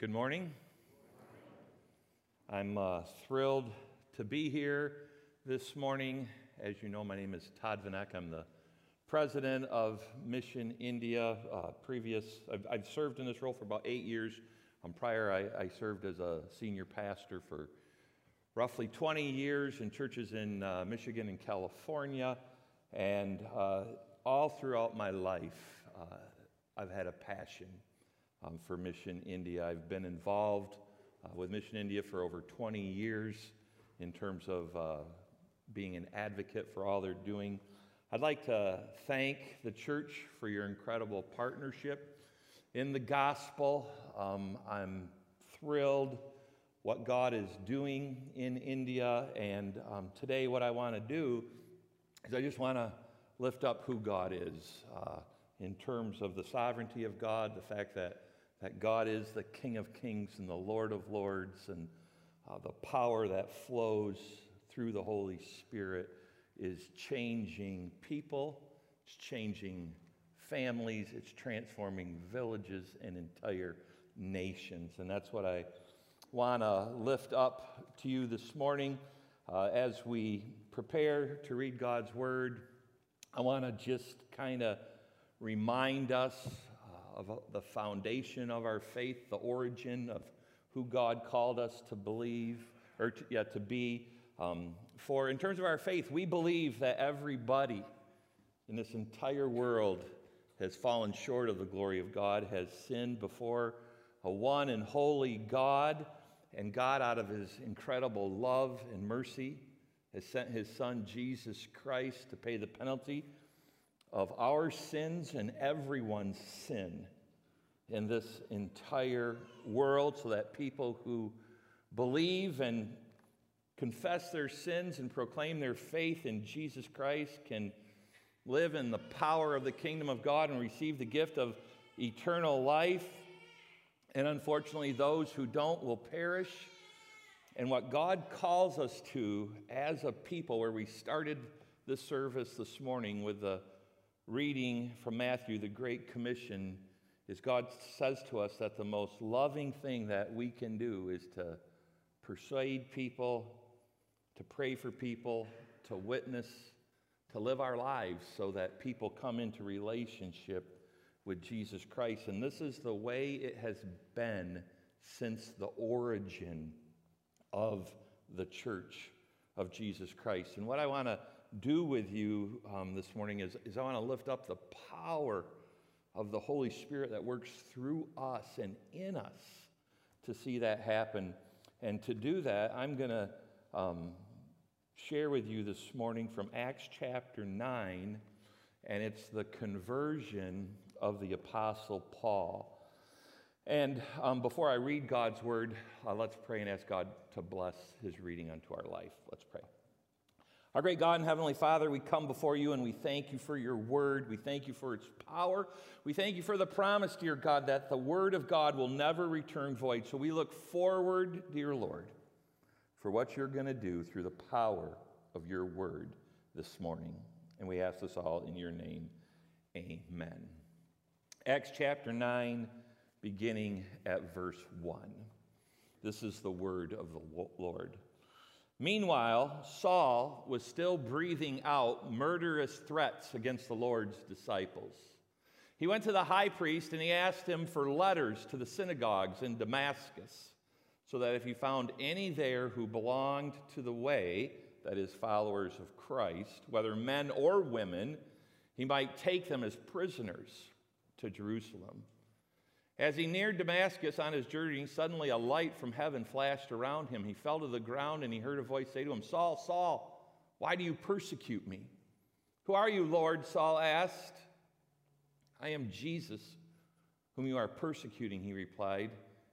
Good morning. I'm uh, thrilled to be here this morning. As you know, my name is Todd VanEk. I'm the president of Mission India. Uh, previous, I've, I've, served in this role for about eight years. Um, prior, I, I, served as a senior pastor for roughly 20 years in churches in uh, Michigan and California. And uh, all throughout my life, uh, I've had a passion um, for Mission India. I've been involved uh, with Mission India for over 20 years in terms of uh, being an advocate for all they're doing. I'd like to thank the church for your incredible partnership in the gospel. Um, I'm thrilled what God is doing in India, and um, today, what I want to do is I just want to lift up who God is uh, in terms of the sovereignty of God, the fact that that God is the King of Kings and the Lord of Lords, and uh, the power that flows through the Holy Spirit is changing people, it's changing families, it's transforming villages and entire nations. And that's what I want to lift up to you this morning uh, as we prepare to read God's Word. I want to just kind of remind us of the foundation of our faith, the origin of who God called us to believe, or to, yeah, to be. Um, for in terms of our faith, we believe that everybody in this entire world has fallen short of the glory of God, has sinned before a one and holy God, and God, out of his incredible love and mercy, has sent his son Jesus Christ to pay the penalty of our sins and everyone's sin in this entire world so that people who believe and confess their sins and proclaim their faith in Jesus Christ can live in the power of the kingdom of God and receive the gift of eternal life. And unfortunately, those who don't will perish. And what God calls us to as a people, where we started this service this morning with the reading from Matthew, the Great Commission, is God says to us that the most loving thing that we can do is to persuade people, to pray for people, to witness, to live our lives so that people come into relationship with Jesus Christ. And this is the way it has been since the origin of the church of Jesus Christ. And what I want to do with you um, this morning is, is I want to lift up the power of the Holy Spirit that works through us and in us to see that happen. And to do that, I'm going to um, share with you this morning from Acts chapter 9, and it's the conversion of the Apostle Paul. And um, before I read God's word, uh, let's pray and ask God to bless his reading unto our life. Let's pray. Our great God and Heavenly Father, we come before you and we thank you for your word. We thank you for its power. We thank you for the promise, dear God, that the word of God will never return void. So we look forward, dear Lord, for what you're going to do through the power of your word this morning. And we ask this all in your name. Amen. Acts chapter 9, beginning at verse 1. This is the word of the Lord. Meanwhile, Saul was still breathing out murderous threats against the Lord's disciples. He went to the high priest and he asked him for letters to the synagogues in Damascus, so that if he found any there who belonged to the way, that is, followers of Christ, whether men or women, he might take them as prisoners to Jerusalem. As he neared Damascus on his journey, suddenly a light from heaven flashed around him. He fell to the ground and he heard a voice say to him, Saul, Saul, why do you persecute me? Who are you, Lord? Saul asked. I am Jesus, whom you are persecuting, he replied.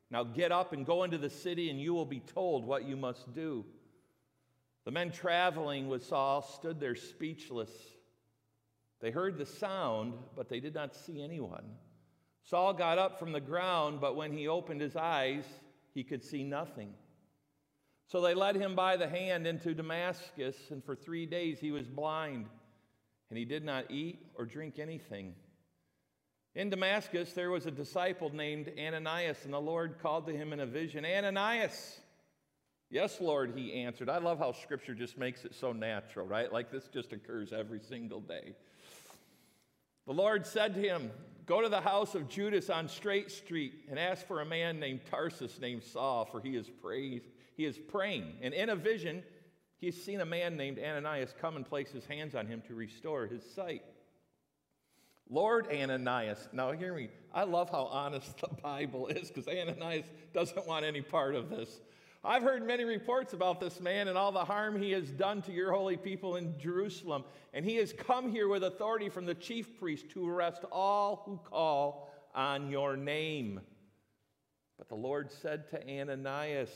Now get up and go into the city, and you will be told what you must do. The men traveling with Saul stood there speechless. They heard the sound, but they did not see anyone. Saul got up from the ground, but when he opened his eyes, he could see nothing. So they led him by the hand into Damascus, and for three days he was blind, and he did not eat or drink anything. In Damascus, there was a disciple named Ananias, and the Lord called to him in a vision, Ananias. Yes, Lord, he answered. I love how scripture just makes it so natural, right? Like this just occurs every single day. The Lord said to him, Go to the house of Judas on Straight Street and ask for a man named Tarsus named Saul, for he is, pray, he is praying. And in a vision, he has seen a man named Ananias come and place his hands on him to restore his sight. Lord Ananias, now hear me, I love how honest the Bible is because Ananias doesn't want any part of this. I've heard many reports about this man and all the harm he has done to your holy people in Jerusalem. And he has come here with authority from the chief priest to arrest all who call on your name. But the Lord said to Ananias,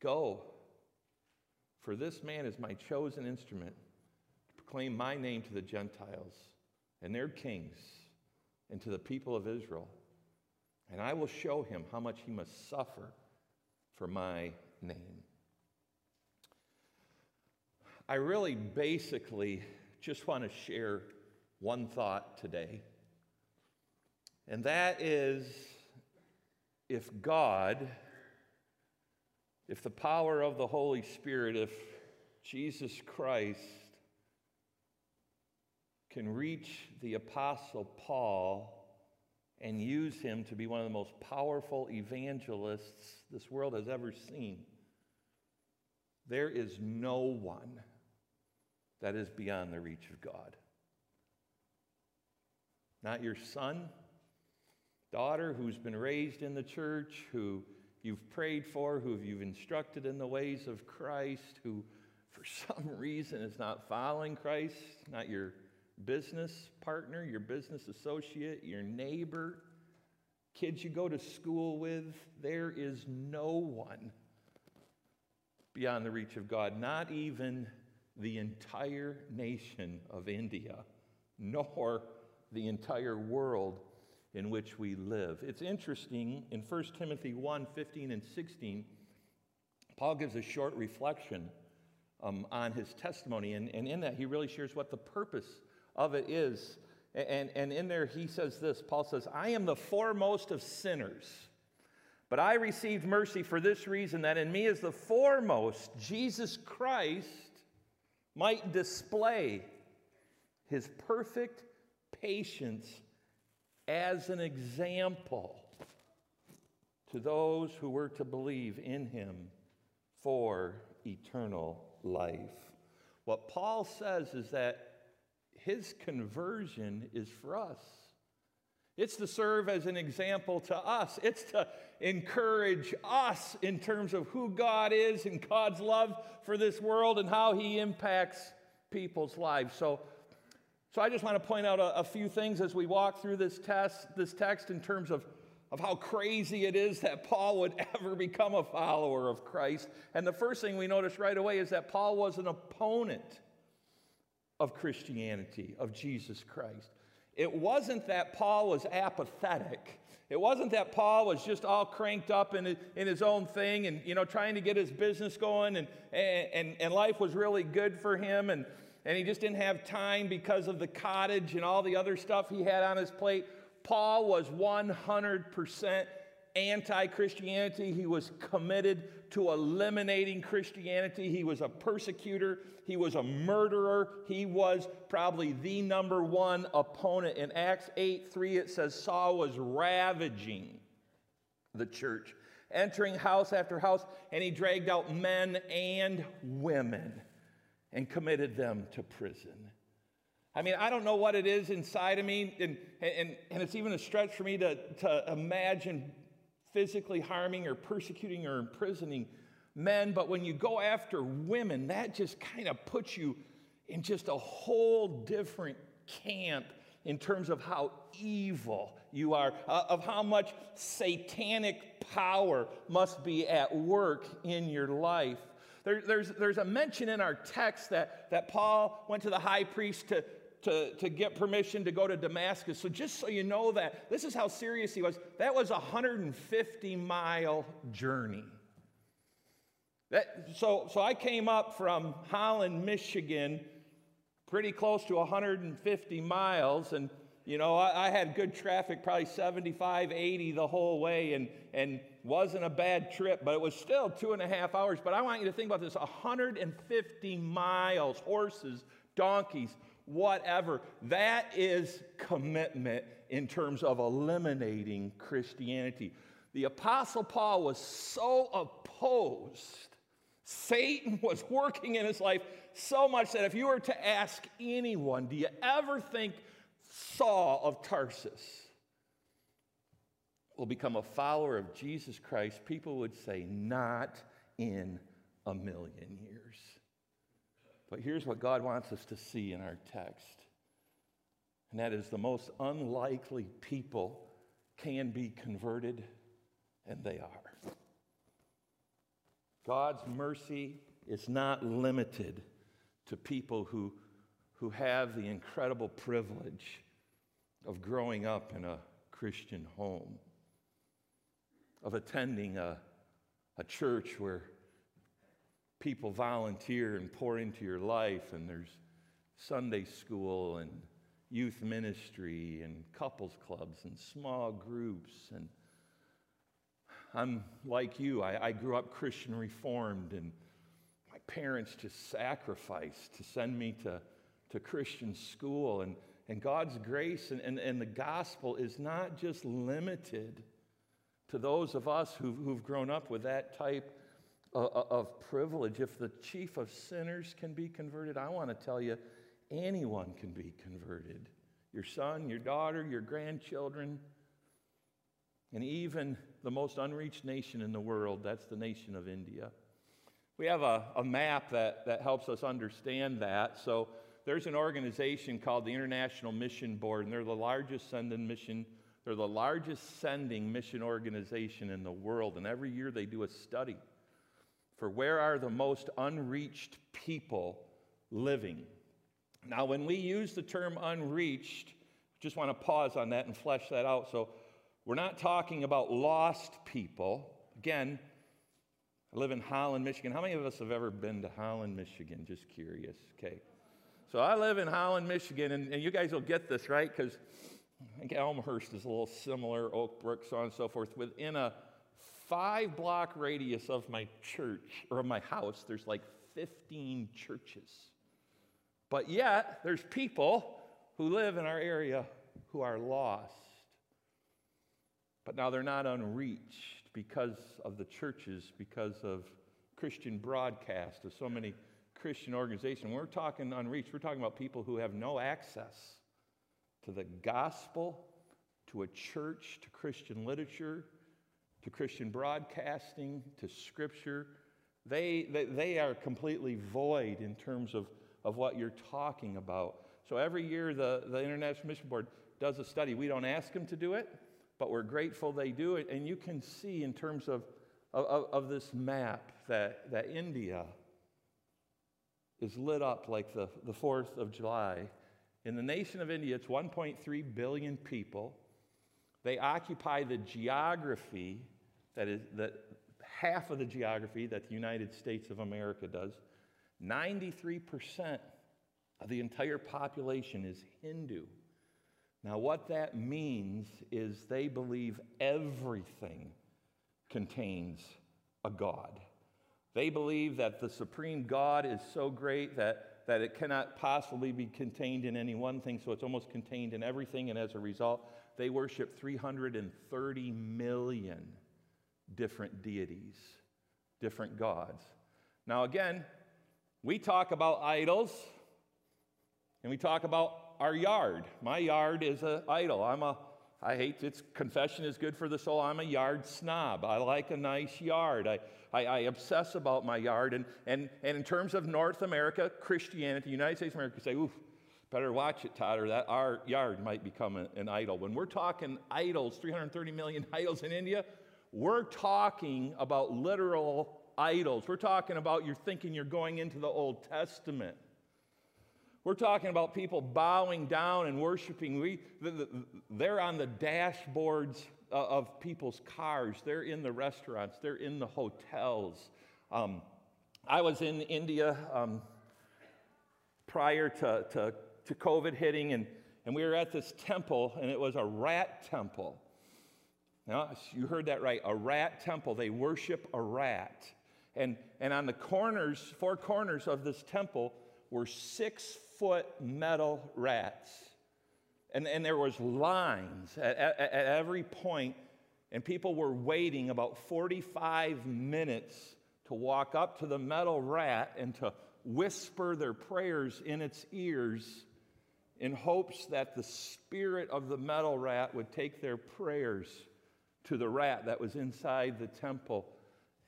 Go, for this man is my chosen instrument to proclaim my name to the Gentiles and their kings and to the people of Israel. And I will show him how much he must suffer for my name. I really basically just want to share one thought today, and that is if God, if the power of the Holy Spirit, if Jesus Christ can reach the Apostle Paul and use him to be one of the most powerful evangelists this world has ever seen. There is no one that is beyond the reach of God. Not your son, daughter who's been raised in the church, who you've prayed for, who you've instructed in the ways of Christ, who for some reason is not following Christ, not your business partner, your business associate, your neighbor, kids you go to school with, there is no one beyond the reach of God, not even the entire nation of India, nor the entire world in which we live. It's interesting in 1 Timothy 1 15 and 16, Paul gives a short reflection um, on his testimony, and, and in that he really shares what the purpose of it is. And, and in there, he says this Paul says, I am the foremost of sinners, but I received mercy for this reason that in me is the foremost, Jesus Christ might display his perfect patience as an example to those who were to believe in him for eternal life. What Paul says is that his conversion is for us. It's to serve as an example to us. It's to encourage us in terms of who God is and God's love for this world and how He impacts people's lives. So, so I just want to point out a, a few things as we walk through this test, this text in terms of, of how crazy it is that Paul would ever become a follower of Christ. And the first thing we notice right away is that Paul was an opponent of Christianity, of Jesus Christ. It wasn't that Paul was apathetic. It wasn't that Paul was just all cranked up in, in his own thing and, you know, trying to get his business going and, and, and life was really good for him and, and he just didn't have time because of the cottage and all the other stuff he had on his plate. Paul was 100% anti Christianity. He was committed to eliminating Christianity. He was a persecutor. He was a murderer. He was probably the number one opponent. In Acts 8 3, it says Saul was ravaging the church, entering house after house, and he dragged out men and women and committed them to prison. I mean, I don't know what it is inside of me, and, and, and it's even a stretch for me to, to imagine physically harming or persecuting or imprisoning men, but when you go after women, that just kind of puts you in just a whole different camp in terms of how evil you are, uh, of how much satanic power must be at work in your life. There, there's, there's a mention in our text that, that Paul went to the high priest to, to, to get permission to go to Damascus. So, just so you know that, this is how serious he was. That was a 150 mile journey. That, so, so I came up from Holland, Michigan, pretty close to 150 miles, and, you know, I, I, had good traffic, probably 75, 80 the whole way, and, and wasn't a bad trip, but it was still two and a half hours. But I want you to think about this 150 miles, horses, donkeys, whatever. That is commitment in terms of eliminating Christianity. The Apostle Paul was so opposed. Satan was working in his life so much that if you were to ask anyone, do you ever think Saul of Tarsus will become a follower of Jesus Christ? People would say, not in a million years. But here's what God wants us to see in our text, and that is the most unlikely people can be converted, and they are. God's mercy is not limited to people who, who have the incredible privilege of growing up in a Christian home, of attending a, a church where people volunteer and pour into your life, and there's Sunday school and youth ministry and couples clubs and small groups. And I'm like you, I, I grew up Christian Reformed, and my parents just sacrificed to send me to, to Christian school. And and God's grace and, and, and the gospel is not just limited to those of us who've, who've grown up with that type of, privilege. If the chief of sinners can be converted, I want to tell you, anyone can be converted your son, your daughter, your grandchildren, and even the most unreached nation in the world that's the nation of India. We have a, a map that, that helps us understand that. So, there's an organization called the International Mission Board, and they're the largest sending mission. They're the largest sending mission organization in the world, and every year they do a study for where are the most unreached people living. Now, when we use the term unreached, just want to pause on that and flesh that out. So, we're not talking about lost people. Again, I live in Holland, Michigan. How many of us have ever been to Holland, Michigan? Just curious. Okay. So I live in Holland, Michigan, and, and you guys will get this, right? Because I think Elmhurst is a little similar, Oak Brook, so on and so forth. Within a five block radius of my church or of my house, there's like 15 churches. But yet, there's people who live in our area who are lost. But now they're not unreached because of the churches, because of Christian broadcast of so many Christian organizations. when we're talking unreached, we're talking about people who have no access to the gospel, to a church, to Christian literature, to Christian broadcasting, to scripture. They, they, they are completely void in terms of, of what you're talking about. So every year, the, the International Mission Board does a study. We don't ask them to do it, but we're grateful they do it. And you can see in terms of, of, of this map that, that India, is lit up like the, the 4th of July. In the nation of India, it's 1.3 billion people. They occupy the geography that is that half of the geography that the United States of America does. 93% of the entire population is Hindu. Now, what that means is they believe everything contains a God. They believe that the supreme God is so great that, that it cannot possibly be contained in any one thing, so it's almost contained in everything, and as a result, they worship 330 million different deities, different gods. Now, again, we talk about idols and we talk about our yard. My yard is an idol. I'm a I hate it's confession is good for the soul. I'm a yard snob. I like a nice yard. I, I, I, obsess about my yard. And, and, and in terms of North America, Christianity, United States of America, say, ooh, better watch it, Todd, or that our yard might become an idol. When we're talking idols, 330 million idols in India, we're talking about literal idols. We're talking about you're thinking you're going into the Old Testament. We're talking about people bowing down and worshiping. We, they're on the dashboards of people's cars, they're in the restaurants, they're in the hotels. Um, I was in India um, prior to, to, to, COVID hitting, and, and we were at this temple, and it was a rat temple. Now, you heard that right, a rat temple. They worship a rat. And, and on the corners, four corners of this temple, were six foot metal rats. And, and there was lines at, at, at every point, and people were waiting about 45 minutes to walk up to the metal rat and to whisper their prayers in its ears in hopes that the spirit of the metal rat would take their prayers to the rat that was inside the temple.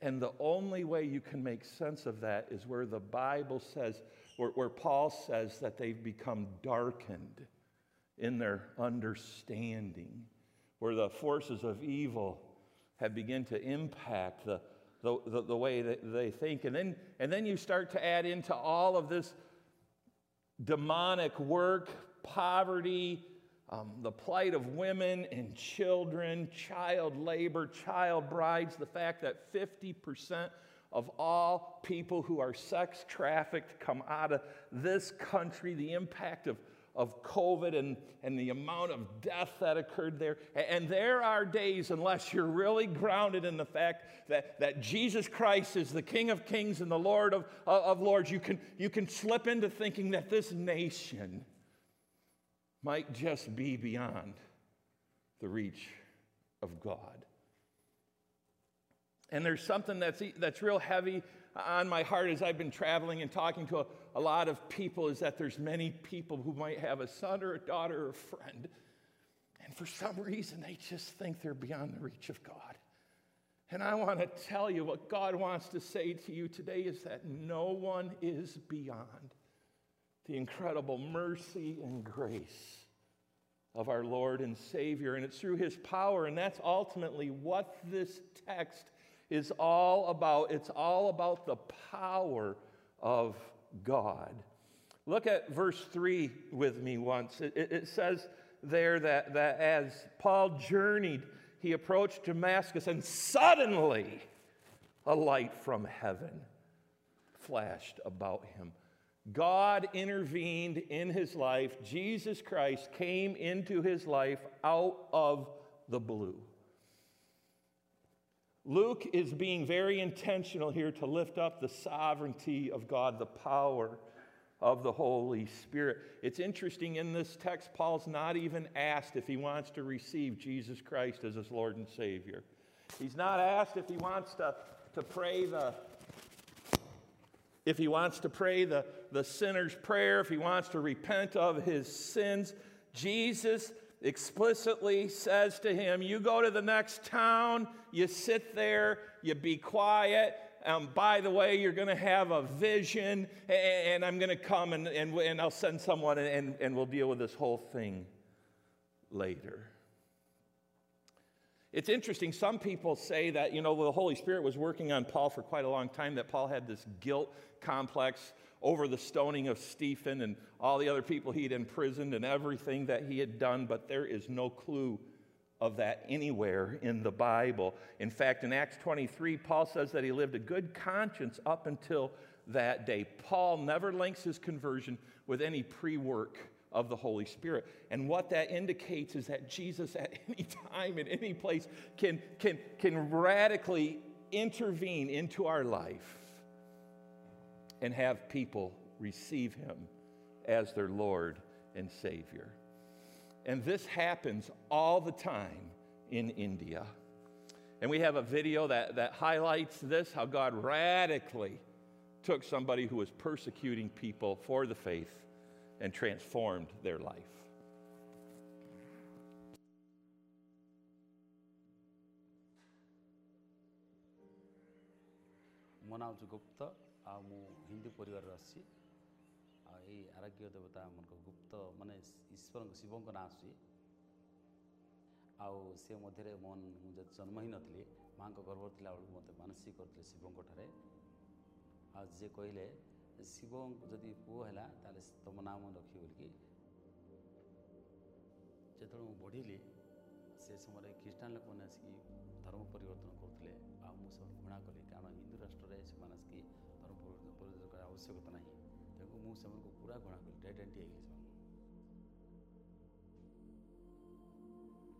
And the only way you can make sense of that is where the Bible says, where, where Paul says that they've become darkened in their understanding, where the forces of evil have begun to impact the, the, the, the, way that they think. And then, and then you start to add into all of this demonic work, poverty, um, the plight of women and children, child labor, child brides, the fact that 50% of all people who are sex trafficked come out of this country, the impact of of COVID and, and the amount of death that occurred there. And there are days, unless you're really grounded in the fact that, that Jesus Christ is the King of Kings and the Lord of, of Lords, you can, you can slip into thinking that this nation might just be beyond the reach of God. And there's something that's, that's real heavy on my heart as I've been traveling and talking to a, a lot of people is that there's many people who might have a son or a daughter or a friend, and for some reason they just think they're beyond the reach of God. And I want to tell you what God wants to say to you today is that no one is beyond the incredible mercy and grace of our Lord and Savior. And it's through His power, and that's ultimately what this text is all about. It's all about the power of God. Look at verse 3 with me once. It, it, says there that, that as Paul journeyed, he approached Damascus, and suddenly a light from heaven flashed about him. God intervened in his life. Jesus Christ came into his life out of the blue. Luke is being very intentional here to lift up the sovereignty of God, the power of the Holy Spirit. It's interesting in this text, Paul's not even asked if he wants to receive Jesus Christ as his Lord and Savior. He's not asked if he wants to, to pray the if he wants to pray the, the sinner's prayer, if he wants to repent of his sins. Jesus explicitly says to him, You go to the next town, you sit there, you be quiet. Um, by the way, you're going to have a vision, and, I'm going to come and, and, and I'll send someone and, and we'll deal with this whole thing later. It's interesting, some people say that, you know, the Holy Spirit was working on Paul for quite a long time, that Paul had this guilt complex over the stoning of Stephen and all the other people he'd imprisoned and everything that he had done, but there is no clue of that anywhere in the Bible. In fact, in Acts 23, Paul says that he lived a good conscience up until that day. Paul never links his conversion with any pre work of the Holy Spirit. And what that indicates is that Jesus, at any time, in any place, can, can, can radically intervene into our life and have people receive him as their Lord and Savior. And this happens all the time in India. And we have a video that, that highlights this how God radically took somebody who was persecuting people for the faith and transformed their life. ମୋ ନାମ ଗୁପ୍ତ ଆଉ ମୁଁ ହିନ୍ଦୁ ପରିବାରରୁ ଆସିଛି ଆଉ ଏଇ ଆରୋଗ୍ୟ ଦେବତା ଆମଙ୍କ ଗୁପ୍ତ ମାନେ ଈଶ୍ୱରଙ୍କ ଶିବଙ୍କ ନାଁ ଆସୁଛି ଆଉ ସେ ମଧ୍ୟରେ ମୋ ମୁଁ ଯଦି ଜନ୍ମ ହେଇନଥିଲି ମାଆଙ୍କ ଗର୍ଭରେ ଥିଲାବେଳକୁ ମୋତେ ମାନସିକ କରିଥିଲେ ଶିବଙ୍କଠାରେ ଆଉ ଯିଏ କହିଲେ ଶିବ ଯଦି ପୁଅ ହେଲା ତାହେଲେ ତୁମ ନାମ ରଖିବି ବୋଲିକି ଯେତେବେଳେ ମୁଁ ବଢ଼ିଲି ସେ ସମୟରେ ଖ୍ରୀଷ୍ଟିଆନ ଲୋକମାନେ ଆସିକି ଧର୍ମ ପରିବର୍ତ୍ତନ କରୁଥିଲେ। ଆଉ ମୁଁ ସେମାନଙ୍କୁ ଘୃଣା କଲି। କାରଣ ହିନ୍ଦୁ ରାଷ୍ଟ୍ରରେ ସେମାନେ ଆସିକି ଧର୍ମ ପରିବର୍ତ୍ତନ କରିବା ଆବଶ୍ୟକତା ନାହିଁ। ତେଣୁ ମୁଁ ସେମାନଙ୍କୁ ପୁରା ଘୃଣା କଲି। ଡେଡ୍ ଏଣ୍ଟି ହେଇଗଲି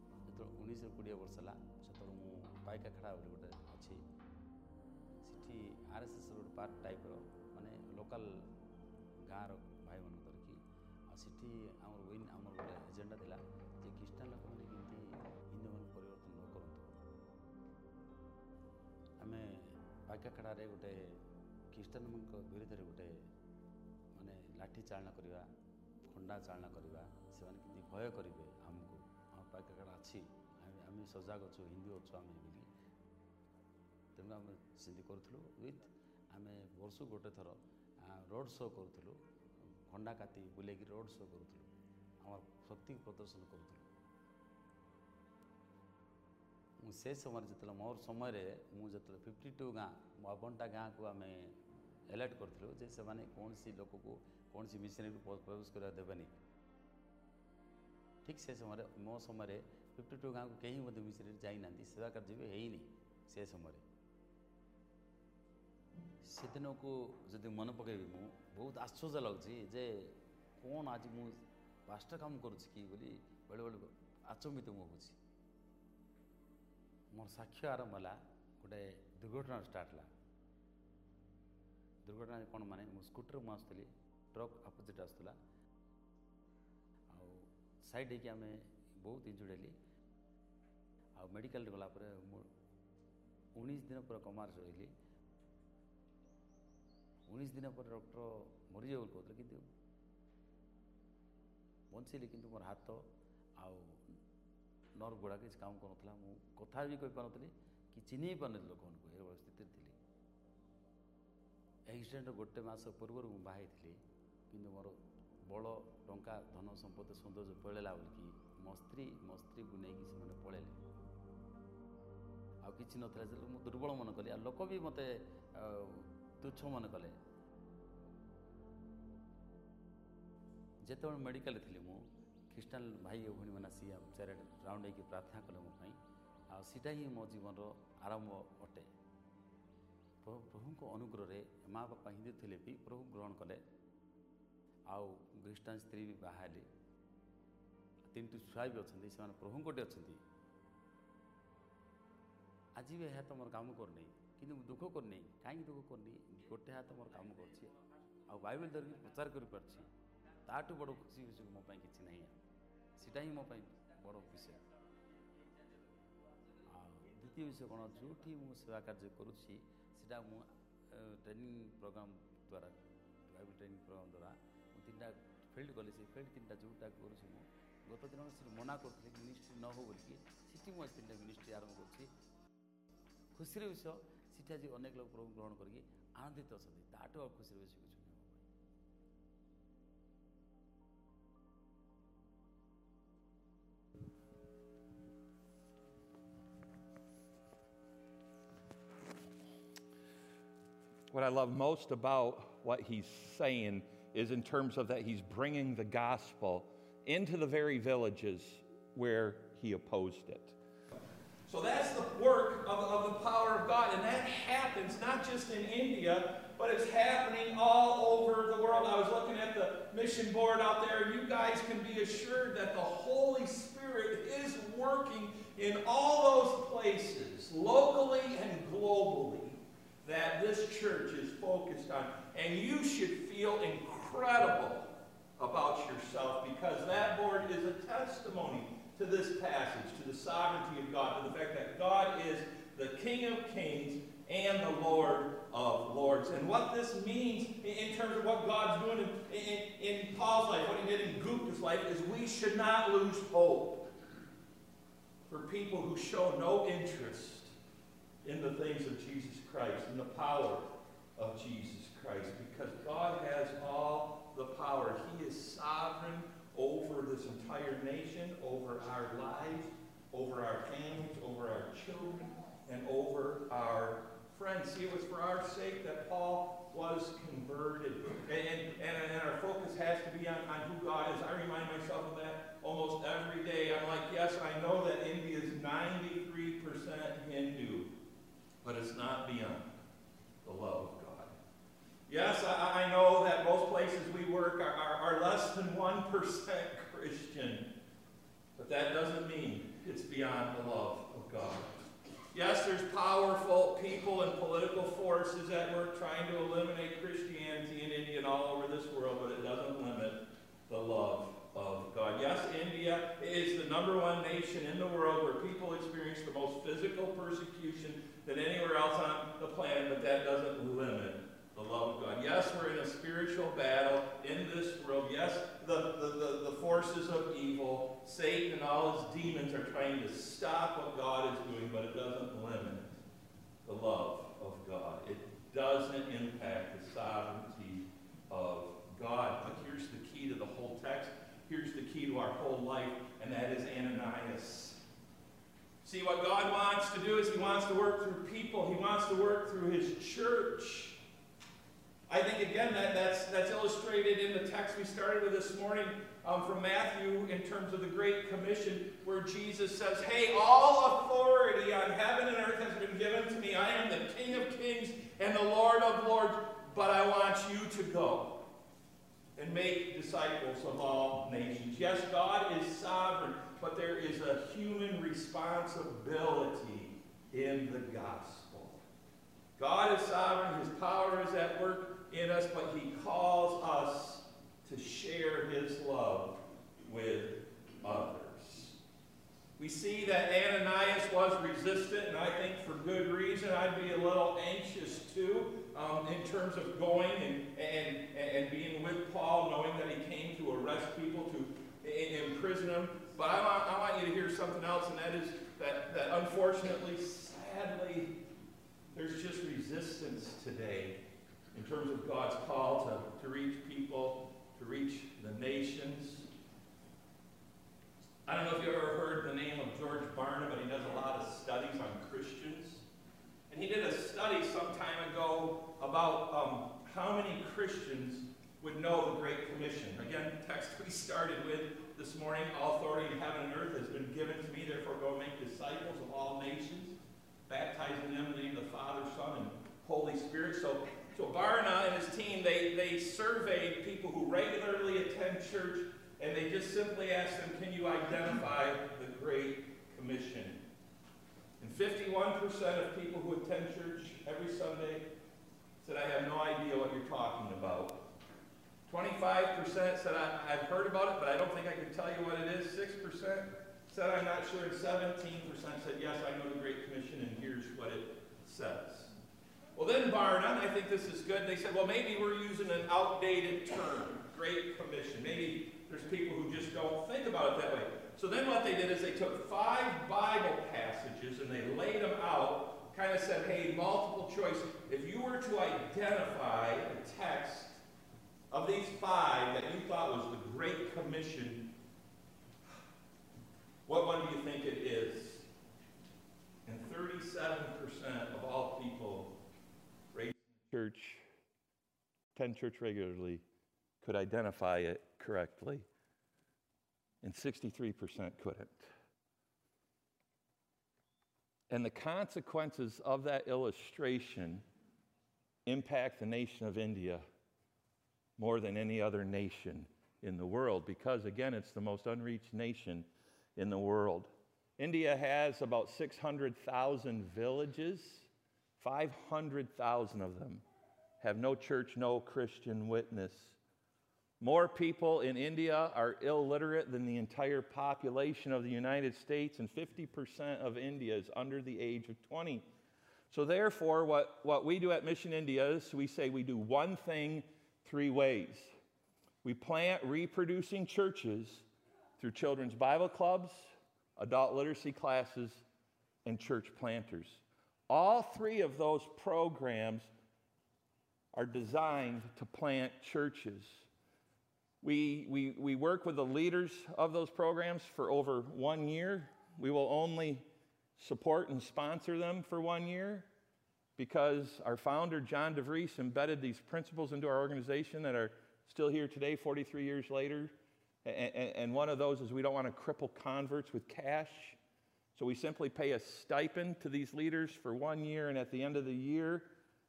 ସେମାନଙ୍କୁ ଉଣେଇଶରୁ କୋଡ଼ିଏ ବର୍ଷ ହେଲା ସେତେବେଳେ ମୁଁ ପାଇକାଖେଡ଼ା ବୋଲି ଗୋଟେ ଅଛି। ସେଠି ଆର୍ ଏସ୍ ଏସ୍ର ଗୋଟେ ପାର୍ଟ ଟାଇପ୍ର ଲୋକାଲ ଗାଁର ଭାଇମାନଙ୍କୁ ଧରିକି ଆଉ ସେଠି ଆମର ୱିନ୍ ଆମର ଗୋଟେ ଏଜେଣ୍ଡା ଥିଲା ଯେ ଖ୍ରୀଷ୍ଟିଆନ ଲୋକମାନେ କେମିତି ହିନ୍ଦୁମାନଙ୍କୁ ପରିବର୍ତ୍ତନ ନ କରନ୍ତୁ। ଆମେ ପାଇକାଖେଡ଼ାରେ ଗୋଟେ ଖ୍ରୀଷ୍ଟିଆନମାନଙ୍କ ବିରୁଦ୍ଧରେ ଗୋଟେ ମାନେ ଲାଠି ଚାଳନା କରିବା ଖଣ୍ଡା ଚାଳନା କରିବା ସେମାନେ କେମିତି ଭୟ କରିବେ ଆମକୁ ଆମ ପାଇକାଖେଡ଼ା ଅଛି ଆମେ ସଜାଗ ଅଛୁ ହିନ୍ଦୁ ଅଛୁ ଆମେ ବୋଲି। ତେଣୁ ଆମେ ସେମିତି କରୁଥିଲୁ ୱିଥ୍ ଆମେ ବର୍ଷକୁ ଗୋଟେ ଥର ରୋଡ଼ ଶୋ କରୁଥିଲୁ ଖଣ୍ଡା କାତି ବୁଲେଇକି ରୋଡ଼ ଶୋ କରୁଥିଲୁ ଆମର ଶକ୍ତି ପ୍ରଦର୍ଶନ କରୁଥିଲୁ ମୁଁ ସେ ସମୟରେ ଯେତେବେଳେ ମୋର ସମୟରେ ମୁଁ ଯେତେବେଳେ ଫିଫ୍ଟି ଟୁ ଗାଁ ବାବନଟା ଗାଁକୁ ଆମେ ଏଲର୍ଟ କରିଥିଲୁ ଯେ ସେମାନେ କୌଣସି ଲୋକକୁ କୌଣସି ମିଶନକୁ ପ୍ରବେଶ କରିବା ଦେବେନି ଠିକ୍ ସେ ସମୟରେ ମୋ ସମୟରେ ଫିଫ୍ଟି ଟୁ ଗାଁକୁ କେହି ମଧ୍ୟ ମିଶନରେ ଯାଇନାହାନ୍ତି ସେବା କାର୍ଯ୍ୟ ବି ହେଇନି ସେ ସମୟରେ ସେଦିନକୁ ଯଦି ମନେ ପକାଇବି ମୁଁ ବହୁତ ଆଶ୍ଚର୍ଯ୍ୟ ଲାଗୁଛି ଯେ କ'ଣ ଆଜି ମୁଁ ପାଞ୍ଚଟା କାମ କରୁଛି କି ବୋଲି ବେଳେବେଳେ ଆଚମ୍ବିତ ମୁଁ ହେଉଛି ମୋର ସାକ୍ଷ୍ୟ ଆରମ୍ଭ ହେଲା ଗୋଟେ ଦୁର୍ଘଟଣା ଷ୍ଟାର୍ଟ ହେଲା ଦୁର୍ଘଟଣା କ'ଣ ମାନେ ମୁଁ ସ୍କୁଟର ମୁଁ ଆସୁଥିଲି ଟ୍ରକ୍ ଅପୋଜିଟ୍ ଆସୁଥିଲା ଆଉ ସାଇଡ଼୍ ହେଇକି ଆମେ ବହୁତ ଇଞ୍ଜୁର୍ଡ଼ ହେଲି ଆଉ ମେଡ଼ିକାଲରେ ଗଲା ପରେ ମୁଁ ଉଣେଇଶ ଦିନ ପୁରା କମାରେ ରହିଲି ଉଣେଇଶ ଦିନ ପରେ ଡକ୍ଟର ମରିଯିବ ବୋଲି କହୁଥିଲେ କିନ୍ତୁ ବଞ୍ଚିଲି କିନ୍ତୁ ମୋର ହାତ ଆଉ ନର୍ଭ ଗୁଡ଼ାକ କିଛି କାମ କରୁନଥିଲା ମୁଁ କଥା ବି କହିପାରୁନଥିଲି କି ଚିହ୍ନି ପାରୁନଥିଲି ଲୋକମାନଙ୍କୁ ଏଭଳି ସ୍ଥିତିରେ ଥିଲି ଆକ୍ସିଡେଣ୍ଟ ଗୋଟେ ମାସ ପୂର୍ବରୁ ମୁଁ ବାହା ହେଇଥିଲି କିନ୍ତୁ ମୋର ବଳ ଟଙ୍କା ଧନ ସମ୍ପତ୍ତି ସୌନ୍ଦର୍ଯ୍ୟ ପଳେଇଲା ବୋଲିକି ମୋ ସ୍ତ୍ରୀ ମୋ ସ୍ତ୍ରୀକୁ ନେଇକି ସେମାନେ ପଳେଇଲେ ଆଉ କିଛି ନଥିଲା ଯେ ମୁଁ ଦୁର୍ବଳ ମନେ କଲି ଆଉ ଲୋକ ବି ମୋତେ ତୁଚ୍ଛ ମନେ କଲେ ଯେତେବେଳେ ମେଡ଼ିକାଲରେ ଥିଲି ମୁଁ ଖ୍ରୀଷ୍ଟାନ ଭାଇ ଓ ଭଉଣୀମାନେ ଆସି ଚାରିଆଡ଼େ ରାଉଣ୍ଡ ହେଇକି ପ୍ରାର୍ଥନା କଲେ ମୋ ପାଇଁ ଆଉ ସେଇଟା ହିଁ ମୋ ଜୀବନର ଆରମ୍ଭ ଅଟେ ପ୍ରଭୁଙ୍କ ଅନୁଗ୍ରହରେ ମା ବାପା ହିନ୍ଦୁ ଥିଲେ ବି ପ୍ରଭୁ ଗ୍ରହଣ କଲେ ଆଉ ଖ୍ରୀଷ୍ଟାନ ସ୍ତ୍ରୀ ବି ବାହା ହେଲେ ତିନିଟି ଛୁଆ ବି ଅଛନ୍ତି ସେମାନେ ପ୍ରଭୁଙ୍କଟେ ଅଛନ୍ତି ଆଜି ବି ଏହା ତ ମୋର କାମ କରୁନି କିନ୍ତୁ ମୁଁ ଦୁଃଖ କରୁନି କାହିଁକି ଦୁଃଖ କରୁନି ଗୋଟେ ହାତ ମୋର କାମ କରୁଛି ଆଉ ବାଇବେଲ ଧରିକି ପ୍ରଚାର କରିପାରୁଛି ତାଠୁ ବଡ଼ ଖୁସି ବିଷୟ ମୋ ପାଇଁ କିଛି ନାହିଁ ସେଇଟା ହିଁ ମୋ ପାଇଁ ବଡ଼ ବିଷୟ ଆଉ ଦ୍ୱିତୀୟ ବିଷୟ କ'ଣ ଯେଉଁଠି ମୁଁ ସେବା କାର୍ଯ୍ୟ କରୁଛି ସେଇଟା ମୁଁ ଟ୍ରେନିଂ ପ୍ରୋଗ୍ରାମ୍ ଦ୍ୱାରା ବାଇବେଲ ଟ୍ରେନିଂ ପ୍ରୋଗ୍ରାମ୍ ଦ୍ୱାରା ମୁଁ ତିନିଟା ଫିଲ୍ଡ ଗଲି ସେ ଫିଲ୍ଡ ତିନିଟା ଯେଉଁଟା କରୁଛି ମୁଁ ଗତ ଦିନ ସେଠି ମନା କରୁଥିଲି ମିନିଷ୍ଟ୍ରି ନ ହଉ ବୋଲିକି ସେଠି ମୁଁ ଆଜି ତିନିଟା ମିନିଷ୍ଟ୍ରି ଆରମ୍ଭ କରୁଛି ଖୁସିର ବିଷୟ ସେଠି ଆଜି ଅନେକ ଲୋକ ପ୍ରଭୁ ଗ୍ରହଣ କରିକି ଆନନ୍ଦିତ ଅଛନ୍ତି ତାଠୁ ଆଉ ଖୁସିର ବିଷୟ କିଛି ନୁହେଁ What I love most about what he's saying is in terms of that he's bringing the gospel into the very villages where he opposed it. So that's the work of, of the power of God, and that happens not just in India, but it's happening all over the world. I was looking at the mission board out there. And you guys can be assured that the Holy Spirit is working in all those places, locally and globally, that this church is focused on. And you should feel incredible about yourself because that board is a testimony to this passage, to the sovereignty of God, to the fact that God is the King of kings and the Lord of lords. And what this means in terms of what God's doing in, in, in Paul's life, what he did in Gupta's life, is we should not lose hope for people who show no interest in the things of Jesus Christ, in the power of Jesus Christ, because God has all the power. He is sovereign over this entire nation, over our lives, over our families, over our children, and over our friends. See, it was for our sake that Paul was converted. And, and, and our focus has to be on, on who God is. I remind myself of that almost every day. I'm like, yes, I know that India is 93% Hindu, but it's not beyond the love. Yes, I, I know that most places we work are, are, are less than 1% Christian, but that doesn't mean it's beyond the love of God. Yes, there's powerful people and political forces at work trying to eliminate Christianity in India and all over this world, but it doesn't limit the love of God. Yes, India is the number one nation in the world where people experience the most physical persecution than anywhere else on the planet, but that doesn't limit love of God. Yes, we're in a spiritual battle in this world. Yes, the, the, the, the, forces of evil, Satan and all his demons are trying to stop what God is doing, but it doesn't limit the love of God. It doesn't impact the sovereignty of God. But here's the key to the whole text. Here's the key to our whole life, and that is Ananias. See, what God wants to do is He wants to work through people, He wants to work through His church. I think, again, that, that's, that's illustrated in the text we started with this morning um, from Matthew in terms of the Great Commission, where Jesus says, Hey, all authority on heaven and earth has been given to me. I am the King of kings and the Lord of lords, but I want you to go and make disciples of all nations. Yes, God is sovereign, but there is a human responsibility in the gospel. God is sovereign, His power is at work in us, but he calls us to share his love with others. We see that Ananias was resistant, and I think for good reason. I'd be a little anxious too um, in terms of going and, and, and being with Paul, knowing that he came to arrest people, to imprison them. But I want, I want you to hear something else, and that is that, that unfortunately, sadly, there's just resistance today in terms of God's call to, to reach people, to reach the nations. I don't know if you ever heard the name of George Barna, but he does a lot of studies on Christians. And he did a study some time ago about um, how many Christians would know the Great Commission. Again, the text we started with this morning, all authority in heaven and earth has been given to me, therefore go make disciples of all nations, baptizing them in the name of the Father, Son, and Holy Spirit. So so Barna and his team, they, they surveyed people who regularly attend church, and they just simply asked them, can you identify the Great Commission? And 51% of people who attend church every Sunday said, I have no idea what you're talking about. 25% said, I, have heard about it, but I don't think I can tell you what it is. 6% said, I'm not sure. And 17% said, yes, I know the Great Commission, and here's what it says. Well, then Barna, I think this is good, they said, well, maybe we're using an outdated term, Great Commission. Maybe there's people who just don't think about it that way. So then what they did is they took five Bible passages and they laid them out, kind of said, hey, multiple choice. If you were to identify a text of these five that you thought was the Great Commission, what one do you think it is? And 37% of all people church, attend church regularly, could identify it correctly, and 63% couldn't. And the consequences of that illustration impact the nation of India more than any other nation in the world because, again, it's the most unreached nation in the world. India has about 600,000 villages 500,000 of them have no church, no Christian witness. More people in India are illiterate than the entire population of the United States, and 50% of India is under the age of 20. So, therefore, what, what we do at Mission India is we say we do one thing three ways. We plant reproducing churches through children's Bible clubs, adult literacy classes, and church planters. All three of those programs are designed to plant churches. We, we, we work with the leaders of those programs for over one year. We will only support and sponsor them for one year because our founder, John DeVries, embedded these principles into our organization that are still here today, 43 years later. And, and one of those is we don't want to cripple converts with cash. So we simply pay a stipend to these leaders for one year, and at the end of the year,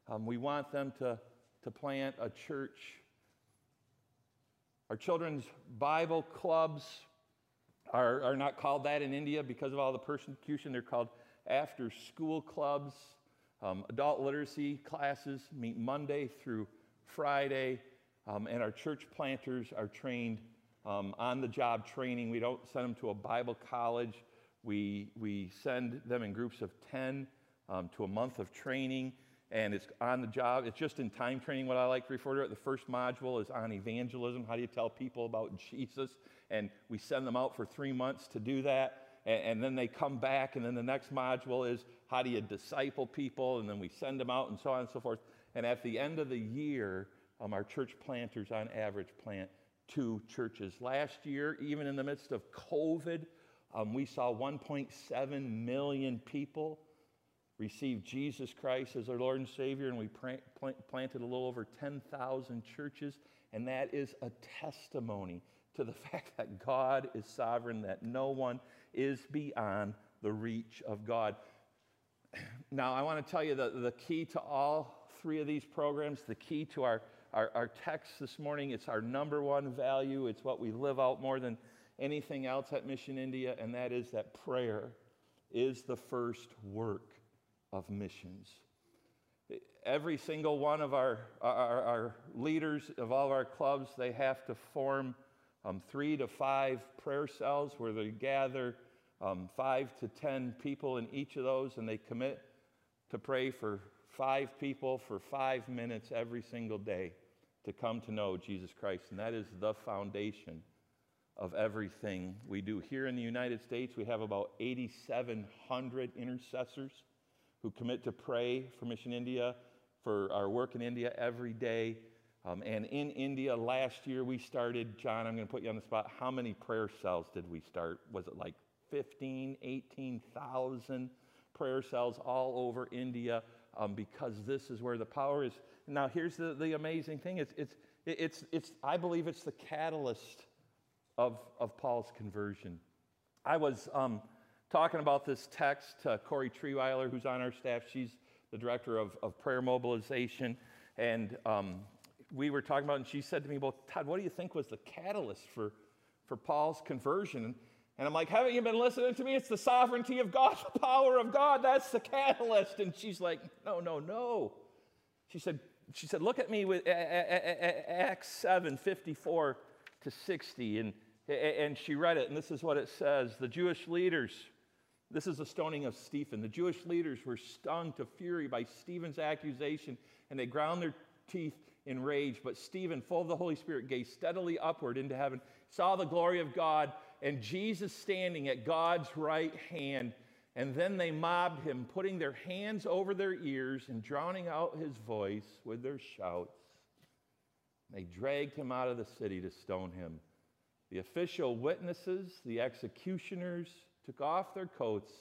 um, we want them to, to plant a church. Our children's Bible clubs are, are not called that in India because of all the persecution. They're called after school clubs. Um, adult literacy classes meet Monday through Friday, um, and our church planters are trained um, on the job training. We don't send them to a Bible college, we, we send them in groups of 10 um, to a month of training, and it's on the job. It's just in time training, what I like to refer to it. The first module is on evangelism. How do you tell people about Jesus? And we send them out for three months to do that and, and, then they come back, and then the next module is how do you disciple people, and then we send them out, and so on and so forth. And at the end of the year, um, our church planters on average plant two churches. Last year, even in the midst of COVID, um, we saw 1.7 million people receive Jesus Christ as their Lord and Savior, and we planted a little over 10,000 churches. And that is a testimony to the fact that God is sovereign, that no one is beyond the reach of God. Now, I want to tell you that the key to all three of these programs, the key to our, our, our text this morning, it's our number one value. It's what we live out more than anything else at Mission India, and that is that prayer is the first work of missions. Every single one of our, our, our leaders of all of our clubs, they have to form um, three to five prayer cells where they gather um, five to 10 people in each of those, and they commit to pray for five people for five minutes every single day to come to know Jesus Christ. And that is the foundation of everything we do. Here in the United States, we have about 8,700 intercessors who commit to pray for Mission India, for our work in India every day. Um, and in India last year, we started, John, I'm going to put you on the spot. How many prayer cells did we start? Was it like 15, 18,000 prayer cells all over India um, because this is where the power is. Now, here's the, the amazing thing it's, it's, it's, it's, I believe it's the catalyst of, of Paul's conversion. I was um, talking about this text to Corey Treeweiler, who's on our staff. She's the director of, of prayer mobilization. And um, we were talking about, and she said to me, Well, Todd, what do you think was the catalyst for, for Paul's conversion? And I'm like, haven't you been listening to me? It's the sovereignty of God, the power of God. That's the catalyst. And she's like, no, no, no. She said, she said, look at me with Acts 7, 54 to 60. And, and she read it, and this is what it says. The Jewish leaders, this is the stoning of Stephen. The Jewish leaders were stung to fury by Stephen's accusation, and they ground their teeth in rage. But Stephen, full of the Holy Spirit, gazed steadily upward into heaven, saw the glory of God and Jesus standing at God's right hand. And then they mobbed him, putting their hands over their ears and drowning out his voice with their shouts. They dragged him out of the city to stone him. The official witnesses, the executioners, took off their coats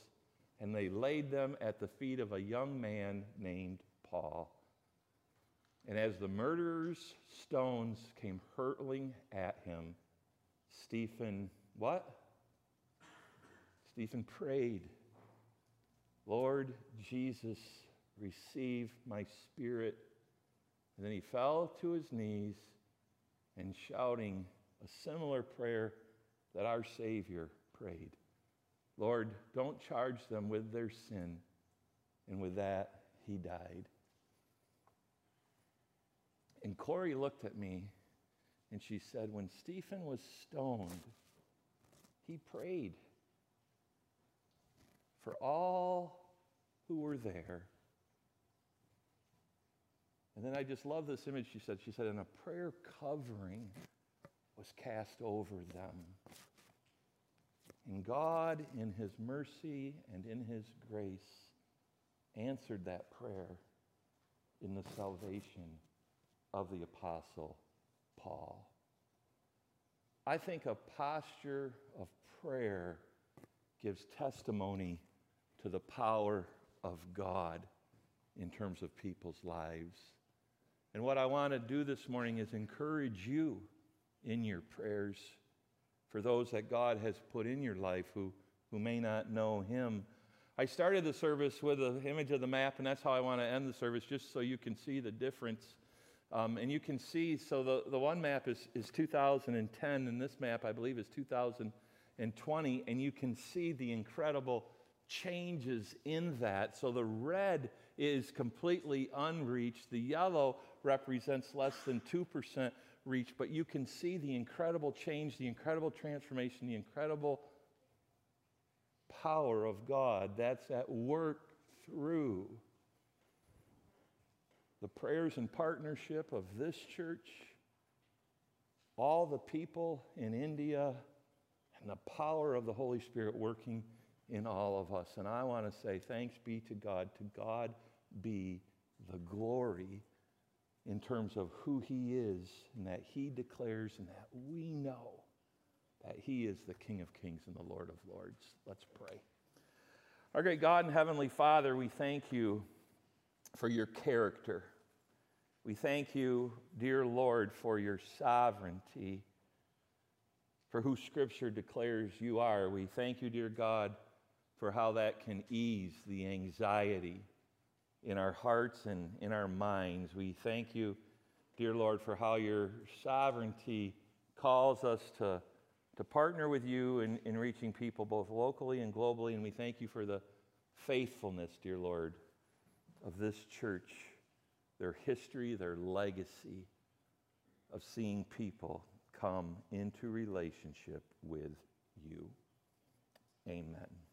and they laid them at the feet of a young man named Paul. And as the murderer's stones came hurtling at him, Stephen what? Stephen prayed, Lord Jesus, receive my spirit. And then he fell to his knees and shouting a similar prayer that our Savior prayed Lord, don't charge them with their sin. And with that, he died. And Corey looked at me and she said, When Stephen was stoned, he prayed for all who were there. And then I just love this image she said. She said, In a prayer covering was cast over them. And God, in his mercy and in his grace, answered that prayer in the salvation of the Apostle Paul. I think a posture of prayer gives testimony to the power of God in terms of people's lives. And what I want to do this morning is encourage you in your prayers for those that God has put in your life who, who may not know Him. I started the service with an image of the map, and that's how I want to end the service, just so you can see the difference um, and you can see, so the, the one map is, is 2010, and this map, I believe, is 2020, and you can see the incredible changes in that. So the red is completely unreached, the yellow represents less than 2% reach, but you can see the incredible change, the incredible transformation, the incredible power of God that's at work through the prayers and partnership of this church, all the people in India, and the power of the Holy Spirit working in all of us. And I want to say thanks be to God. To God be the glory in terms of who He is and that He declares and that we know that He is the King of Kings and the Lord of Lords. Let's pray. Our great God and Heavenly Father, we thank you for your character. We thank you, dear Lord, for your sovereignty, for who Scripture declares you are. We thank you, dear God, for how that can ease the anxiety in our hearts and in our minds. We thank you, dear Lord, for how your sovereignty calls us to, to partner with you in, in reaching people both locally and globally. And we thank you for the faithfulness, dear Lord, of this church, their history, their legacy of seeing people come into relationship with you. Amen.